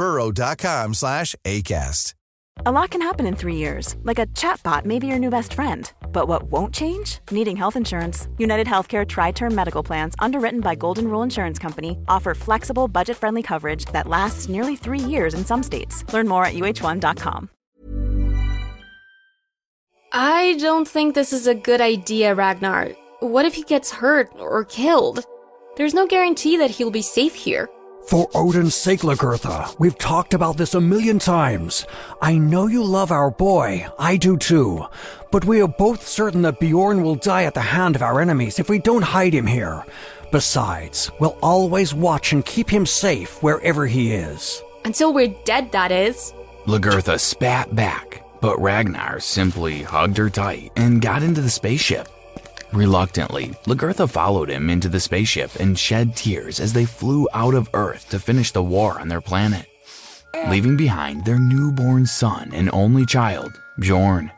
burrow.com slash ACAST. A lot can happen in three years, like a chatbot may be your new best friend. But what won't change? Needing health insurance. United Healthcare Tri Term Medical Plans, underwritten by Golden Rule Insurance Company, offer flexible, budget friendly coverage that lasts nearly three years in some states. Learn more at uh1.com. I don't think this is a good idea, Ragnar. What if he gets hurt or killed? There's no guarantee that he'll be safe here. For Odin's sake, Lagertha, we've talked about this a million times. I know you love our boy, I do too. But we are both certain that Bjorn will die at the hand of our enemies if we don't hide him here. Besides, we'll always watch and keep him safe wherever he is. Until we're dead, that is. Lagertha spat back, but Ragnar simply hugged her tight and got into the spaceship. Reluctantly, Lagertha followed him into the spaceship and shed tears as they flew out of Earth to finish the war on their planet, leaving behind their newborn son and only child, Bjorn.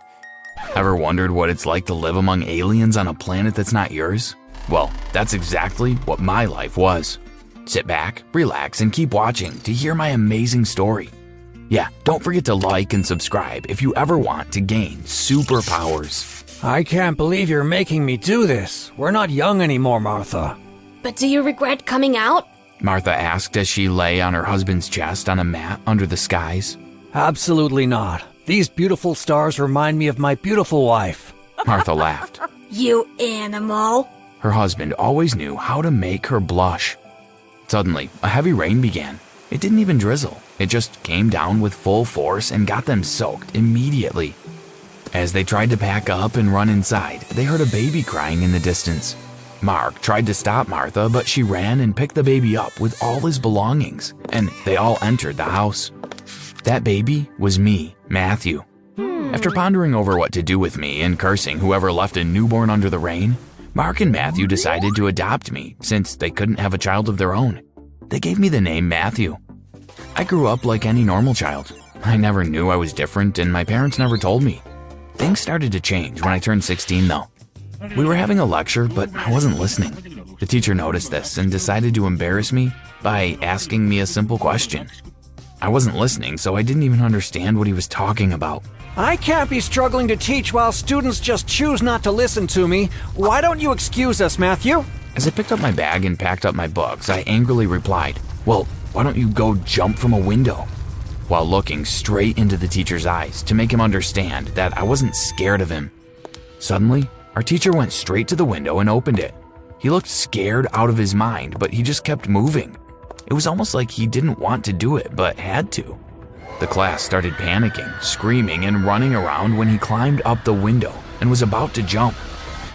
Ever wondered what it's like to live among aliens on a planet that's not yours? Well, that's exactly what my life was. Sit back, relax, and keep watching to hear my amazing story. Yeah, don't forget to like and subscribe if you ever want to gain superpowers. I can't believe you're making me do this. We're not young anymore, Martha. But do you regret coming out? Martha asked as she lay on her husband's chest on a mat under the skies. Absolutely not. These beautiful stars remind me of my beautiful wife. Martha laughed. You animal. Her husband always knew how to make her blush. Suddenly, a heavy rain began. It didn't even drizzle, it just came down with full force and got them soaked immediately. As they tried to pack up and run inside, they heard a baby crying in the distance. Mark tried to stop Martha, but she ran and picked the baby up with all his belongings, and they all entered the house. That baby was me, Matthew. After pondering over what to do with me and cursing whoever left a newborn under the rain, Mark and Matthew decided to adopt me since they couldn't have a child of their own. They gave me the name Matthew. I grew up like any normal child. I never knew I was different, and my parents never told me. Things started to change when I turned 16, though. We were having a lecture, but I wasn't listening. The teacher noticed this and decided to embarrass me by asking me a simple question. I wasn't listening, so I didn't even understand what he was talking about. I can't be struggling to teach while students just choose not to listen to me. Why don't you excuse us, Matthew? As I picked up my bag and packed up my books, I angrily replied, Well, why don't you go jump from a window? While looking straight into the teacher's eyes to make him understand that I wasn't scared of him. Suddenly, our teacher went straight to the window and opened it. He looked scared out of his mind, but he just kept moving. It was almost like he didn't want to do it, but had to. The class started panicking, screaming, and running around when he climbed up the window and was about to jump.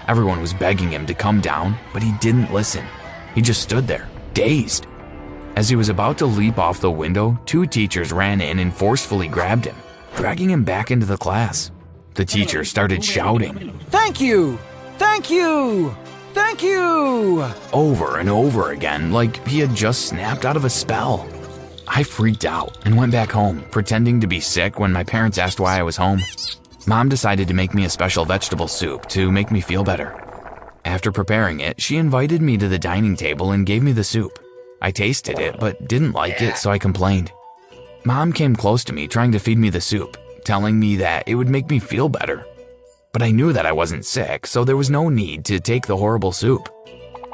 Everyone was begging him to come down, but he didn't listen. He just stood there, dazed. As he was about to leap off the window, two teachers ran in and forcefully grabbed him, dragging him back into the class. The teacher started shouting, Thank you! Thank you! Thank you! over and over again like he had just snapped out of a spell. I freaked out and went back home, pretending to be sick when my parents asked why I was home. Mom decided to make me a special vegetable soup to make me feel better. After preparing it, she invited me to the dining table and gave me the soup. I tasted it, but didn't like it, so I complained. Mom came close to me trying to feed me the soup, telling me that it would make me feel better. But I knew that I wasn't sick, so there was no need to take the horrible soup.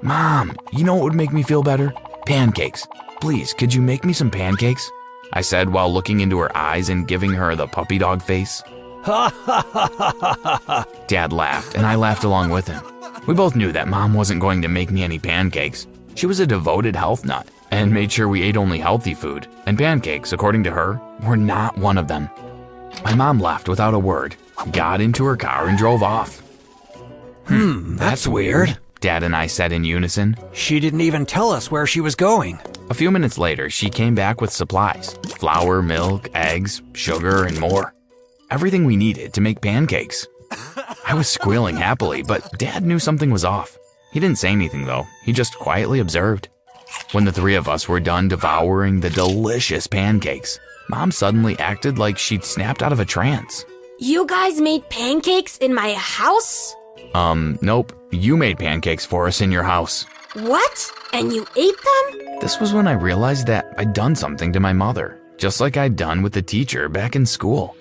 Mom, you know what would make me feel better? Pancakes. Please, could you make me some pancakes? I said while looking into her eyes and giving her the puppy dog face. Dad laughed, and I laughed along with him. We both knew that Mom wasn't going to make me any pancakes. She was a devoted health nut and made sure we ate only healthy food, and pancakes, according to her, were not one of them. My mom left without a word, got into her car, and drove off. Hmm, that's weird. Dad and I said in unison. She didn't even tell us where she was going. A few minutes later, she came back with supplies flour, milk, eggs, sugar, and more. Everything we needed to make pancakes. I was squealing happily, but Dad knew something was off. He didn't say anything though, he just quietly observed. When the three of us were done devouring the delicious pancakes, Mom suddenly acted like she'd snapped out of a trance. You guys made pancakes in my house? Um, nope. You made pancakes for us in your house. What? And you ate them? This was when I realized that I'd done something to my mother, just like I'd done with the teacher back in school.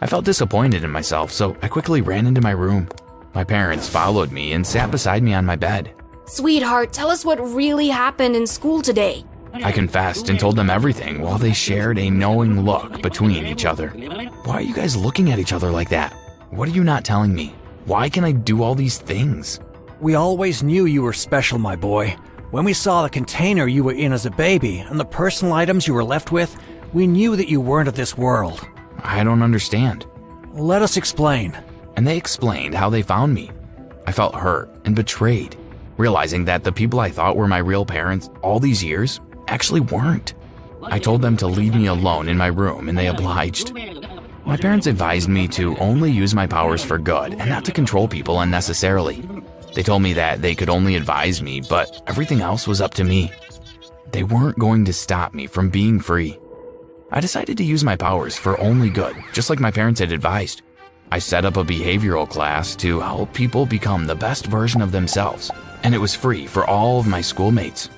I felt disappointed in myself, so I quickly ran into my room. My parents followed me and sat beside me on my bed. Sweetheart, tell us what really happened in school today. I confessed and told them everything while they shared a knowing look between each other. Why are you guys looking at each other like that? What are you not telling me? Why can I do all these things? We always knew you were special, my boy. When we saw the container you were in as a baby and the personal items you were left with, we knew that you weren't of this world. I don't understand. Let us explain. And they explained how they found me. I felt hurt and betrayed, realizing that the people I thought were my real parents all these years actually weren't. I told them to leave me alone in my room, and they obliged. My parents advised me to only use my powers for good and not to control people unnecessarily. They told me that they could only advise me, but everything else was up to me. They weren't going to stop me from being free. I decided to use my powers for only good, just like my parents had advised. I set up a behavioral class to help people become the best version of themselves, and it was free for all of my schoolmates.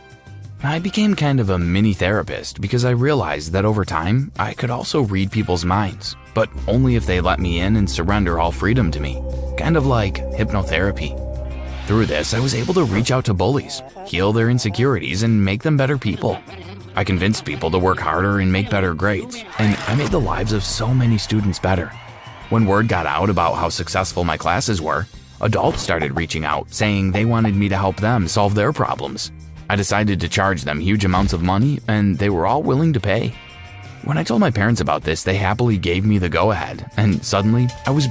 I became kind of a mini therapist because I realized that over time, I could also read people's minds, but only if they let me in and surrender all freedom to me, kind of like hypnotherapy. Through this, I was able to reach out to bullies, heal their insecurities, and make them better people. I convinced people to work harder and make better grades, and I made the lives of so many students better. When word got out about how successful my classes were, adults started reaching out saying they wanted me to help them solve their problems. I decided to charge them huge amounts of money, and they were all willing to pay. When I told my parents about this, they happily gave me the go ahead, and suddenly I was.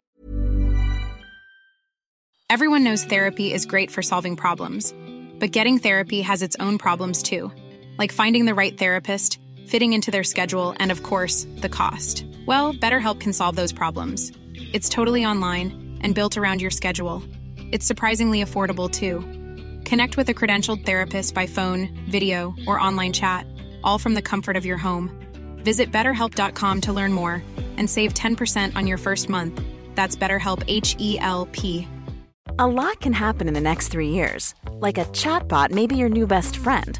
Everyone knows therapy is great for solving problems, but getting therapy has its own problems too, like finding the right therapist, fitting into their schedule, and of course, the cost. Well, BetterHelp can solve those problems. It's totally online and built around your schedule. It's surprisingly affordable too. Connect with a credentialed therapist by phone, video, or online chat, all from the comfort of your home. Visit betterhelp.com to learn more and save 10% on your first month. That's BetterHelp H E L P. A lot can happen in the next three years. Like a chatbot may be your new best friend.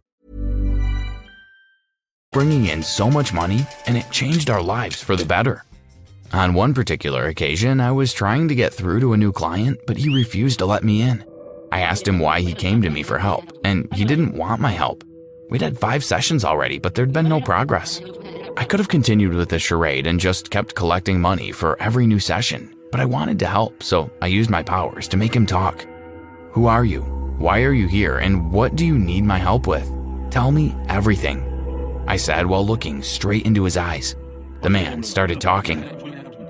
bringing in so much money, and it changed our lives for the better. On one particular occasion, I was trying to get through to a new client, but he refused to let me in. I asked him why he came to me for help, and he didn't want my help. We'd had five sessions already, but there'd been no progress. I could have continued with the charade and just kept collecting money for every new session, but I wanted to help, so I used my powers to make him talk. Who are you? Why are you here? And what do you need my help with? Tell me everything. I said while looking straight into his eyes. The man started talking.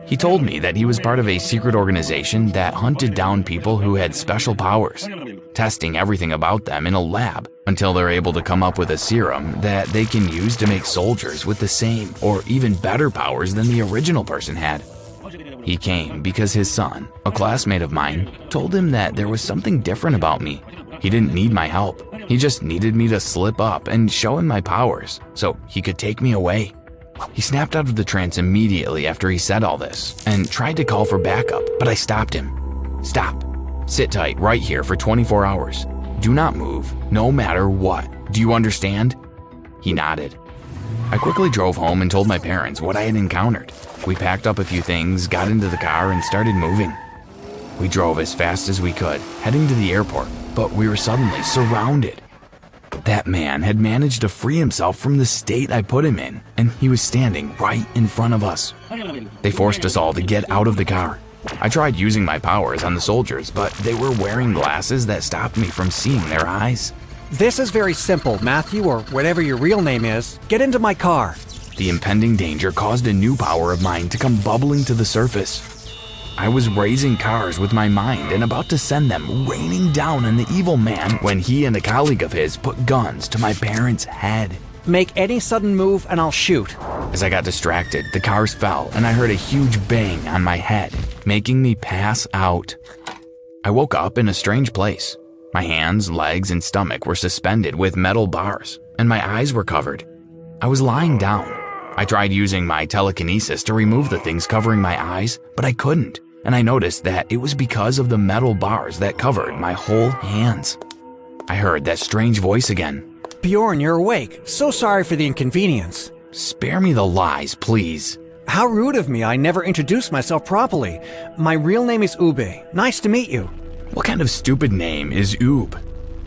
He told me that he was part of a secret organization that hunted down people who had special powers, testing everything about them in a lab until they're able to come up with a serum that they can use to make soldiers with the same or even better powers than the original person had. He came because his son, a classmate of mine, told him that there was something different about me. He didn't need my help. He just needed me to slip up and show him my powers so he could take me away. He snapped out of the trance immediately after he said all this and tried to call for backup, but I stopped him. Stop. Sit tight right here for 24 hours. Do not move, no matter what. Do you understand? He nodded. I quickly drove home and told my parents what I had encountered. We packed up a few things, got into the car, and started moving. We drove as fast as we could, heading to the airport, but we were suddenly surrounded. That man had managed to free himself from the state I put him in, and he was standing right in front of us. They forced us all to get out of the car. I tried using my powers on the soldiers, but they were wearing glasses that stopped me from seeing their eyes. This is very simple, Matthew, or whatever your real name is. Get into my car. The impending danger caused a new power of mine to come bubbling to the surface. I was raising cars with my mind and about to send them raining down on the evil man when he and a colleague of his put guns to my parents' head. Make any sudden move and I'll shoot. As I got distracted, the cars fell and I heard a huge bang on my head, making me pass out. I woke up in a strange place. My hands, legs, and stomach were suspended with metal bars, and my eyes were covered. I was lying down. I tried using my telekinesis to remove the things covering my eyes, but I couldn't, and I noticed that it was because of the metal bars that covered my whole hands. I heard that strange voice again. Bjorn, you're awake. So sorry for the inconvenience. Spare me the lies, please. How rude of me, I never introduced myself properly. My real name is Ube. Nice to meet you. What kind of stupid name is Oob?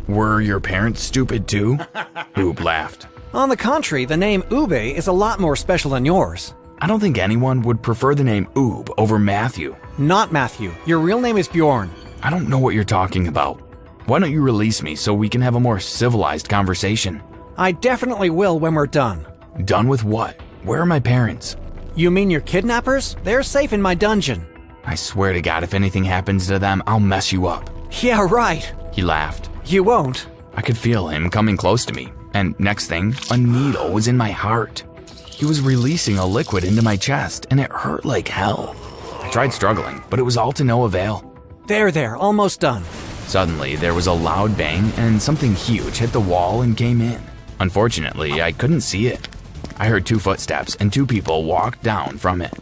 Were your parents stupid too? Oob laughed. On the contrary, the name Ube is a lot more special than yours. I don't think anyone would prefer the name Oob over Matthew. Not Matthew. Your real name is Bjorn. I don't know what you're talking about. Why don't you release me so we can have a more civilized conversation? I definitely will when we're done. Done with what? Where are my parents? You mean your kidnappers? They're safe in my dungeon. I swear to God, if anything happens to them, I'll mess you up. Yeah, right. He laughed. You won't. I could feel him coming close to me, and next thing, a needle was in my heart. He was releasing a liquid into my chest, and it hurt like hell. I tried struggling, but it was all to no avail. There, there, almost done. Suddenly, there was a loud bang, and something huge hit the wall and came in. Unfortunately, I couldn't see it. I heard two footsteps, and two people walked down from it.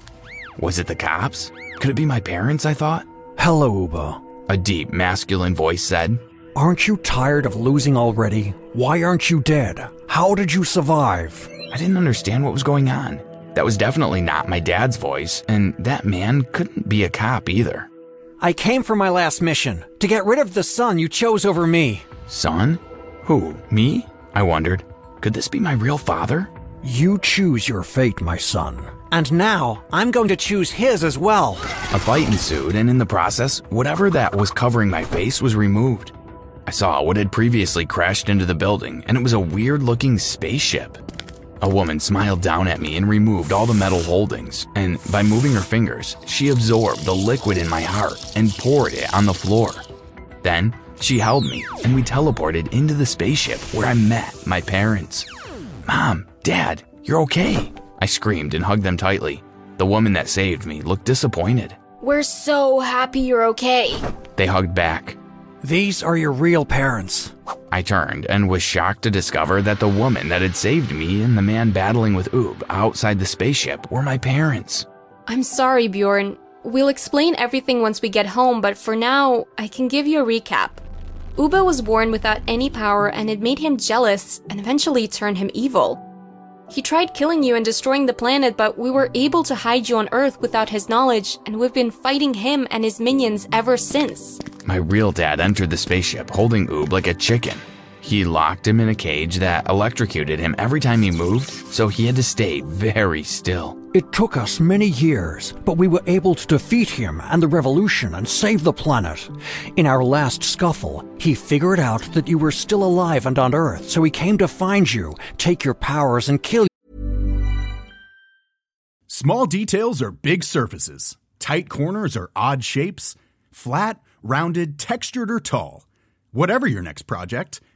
Was it the cops? Could it be my parents? I thought. Hello, Uba. A deep, masculine voice said. Aren't you tired of losing already? Why aren't you dead? How did you survive? I didn't understand what was going on. That was definitely not my dad's voice, and that man couldn't be a cop either. I came for my last mission to get rid of the son you chose over me. Son? Who? Me? I wondered. Could this be my real father? You choose your fate, my son. And now, I'm going to choose his as well. A fight ensued, and in the process, whatever that was covering my face was removed. I saw what had previously crashed into the building, and it was a weird looking spaceship. A woman smiled down at me and removed all the metal holdings, and by moving her fingers, she absorbed the liquid in my heart and poured it on the floor. Then, she held me, and we teleported into the spaceship where I met my parents. Mom, Dad, you're okay. I screamed and hugged them tightly. The woman that saved me looked disappointed. We're so happy you're okay. They hugged back. These are your real parents. I turned and was shocked to discover that the woman that had saved me and the man battling with Oob outside the spaceship were my parents. I'm sorry, Bjorn. We'll explain everything once we get home, but for now, I can give you a recap. Uba was born without any power and it made him jealous and eventually turned him evil. He tried killing you and destroying the planet, but we were able to hide you on Earth without his knowledge, and we've been fighting him and his minions ever since. My real dad entered the spaceship holding Oob like a chicken. He locked him in a cage that electrocuted him every time he moved, so he had to stay very still. It took us many years, but we were able to defeat him and the revolution and save the planet. In our last scuffle, he figured out that you were still alive and on Earth, so he came to find you, take your powers, and kill you. Small details are big surfaces, tight corners are odd shapes, flat, rounded, textured, or tall. Whatever your next project,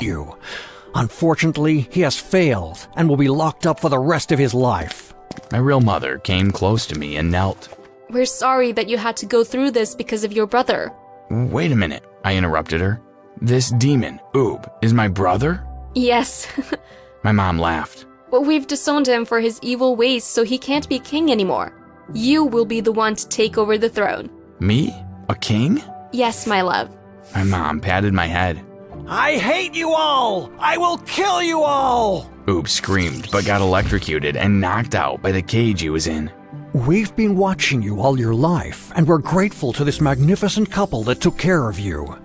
You. Unfortunately, he has failed and will be locked up for the rest of his life. My real mother came close to me and knelt. We're sorry that you had to go through this because of your brother. Wait a minute, I interrupted her. This demon, Oob, is my brother? Yes. My mom laughed. but we've disowned him for his evil ways, so he can't be king anymore. You will be the one to take over the throne. Me? A king? Yes, my love. My mom patted my head. I hate you all! I will kill you all! Oob screamed but got electrocuted and knocked out by the cage he was in. We've been watching you all your life, and we're grateful to this magnificent couple that took care of you.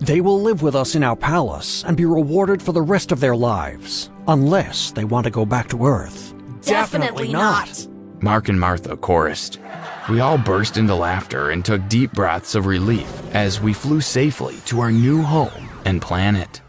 They will live with us in our palace and be rewarded for the rest of their lives, unless they want to go back to Earth. Definitely not. Mark and Martha chorused. We all burst into laughter and took deep breaths of relief as we flew safely to our new home and planet.